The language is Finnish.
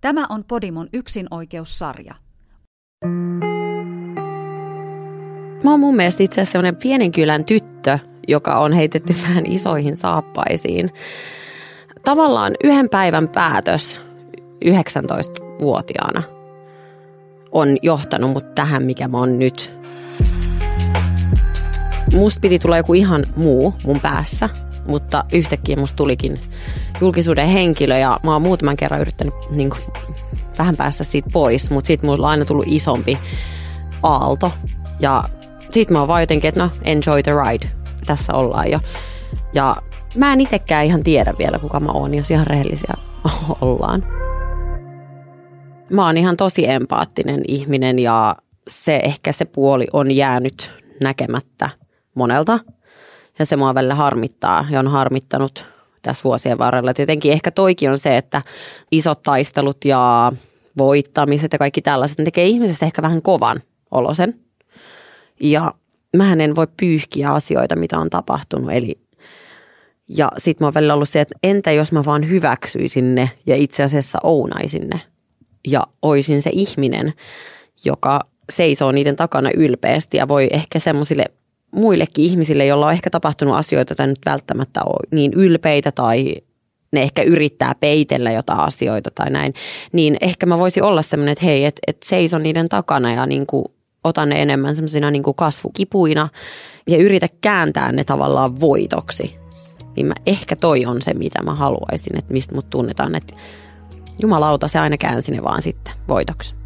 Tämä on Podimon yksinoikeussarja. Mä oon mun mielestä itse asiassa sellainen pienen kylän tyttö, joka on heitetty vähän isoihin saappaisiin. Tavallaan yhden päivän päätös 19-vuotiaana on johtanut mut tähän, mikä mä oon nyt. Musta piti tulla joku ihan muu mun päässä, mutta yhtäkkiä musta tulikin julkisuuden henkilö ja mä oon muutaman kerran yrittänyt niin kuin, vähän päästä siitä pois, mutta siitä mulla on aina tullut isompi aalto ja sit mä oon vaan jotenkin, että no enjoy the ride, tässä ollaan jo. Ja mä en itekään ihan tiedä vielä kuka mä oon, jos ihan rehellisiä ollaan. Mä oon ihan tosi empaattinen ihminen ja se ehkä se puoli on jäänyt näkemättä monelta. Ja se mua välillä harmittaa ja on harmittanut tässä vuosien varrella. Et jotenkin ehkä toikin on se, että isot taistelut ja voittamiset ja kaikki tällaiset ne tekee ihmisessä ehkä vähän kovan olosen. Ja mä en voi pyyhkiä asioita, mitä on tapahtunut. Eli ja sitten mä oon välillä ollut se, että entä jos mä vaan hyväksyisin ne ja itse asiassa ounaisin ne. Ja oisin se ihminen, joka seisoo niiden takana ylpeästi ja voi ehkä semmoisille muillekin ihmisille, joilla on ehkä tapahtunut asioita, joita nyt välttämättä ole niin ylpeitä tai ne ehkä yrittää peitellä jotain asioita tai näin, niin ehkä mä voisin olla semmoinen, että hei, että et seison niiden takana ja niin kuin otan ne enemmän semmoisina niin kasvukipuina ja yritä kääntää ne tavallaan voitoksi. Niin mä ehkä toi on se, mitä mä haluaisin, että mistä mut tunnetaan, että jumalauta, se aina käänsi ne vaan sitten voitoksi.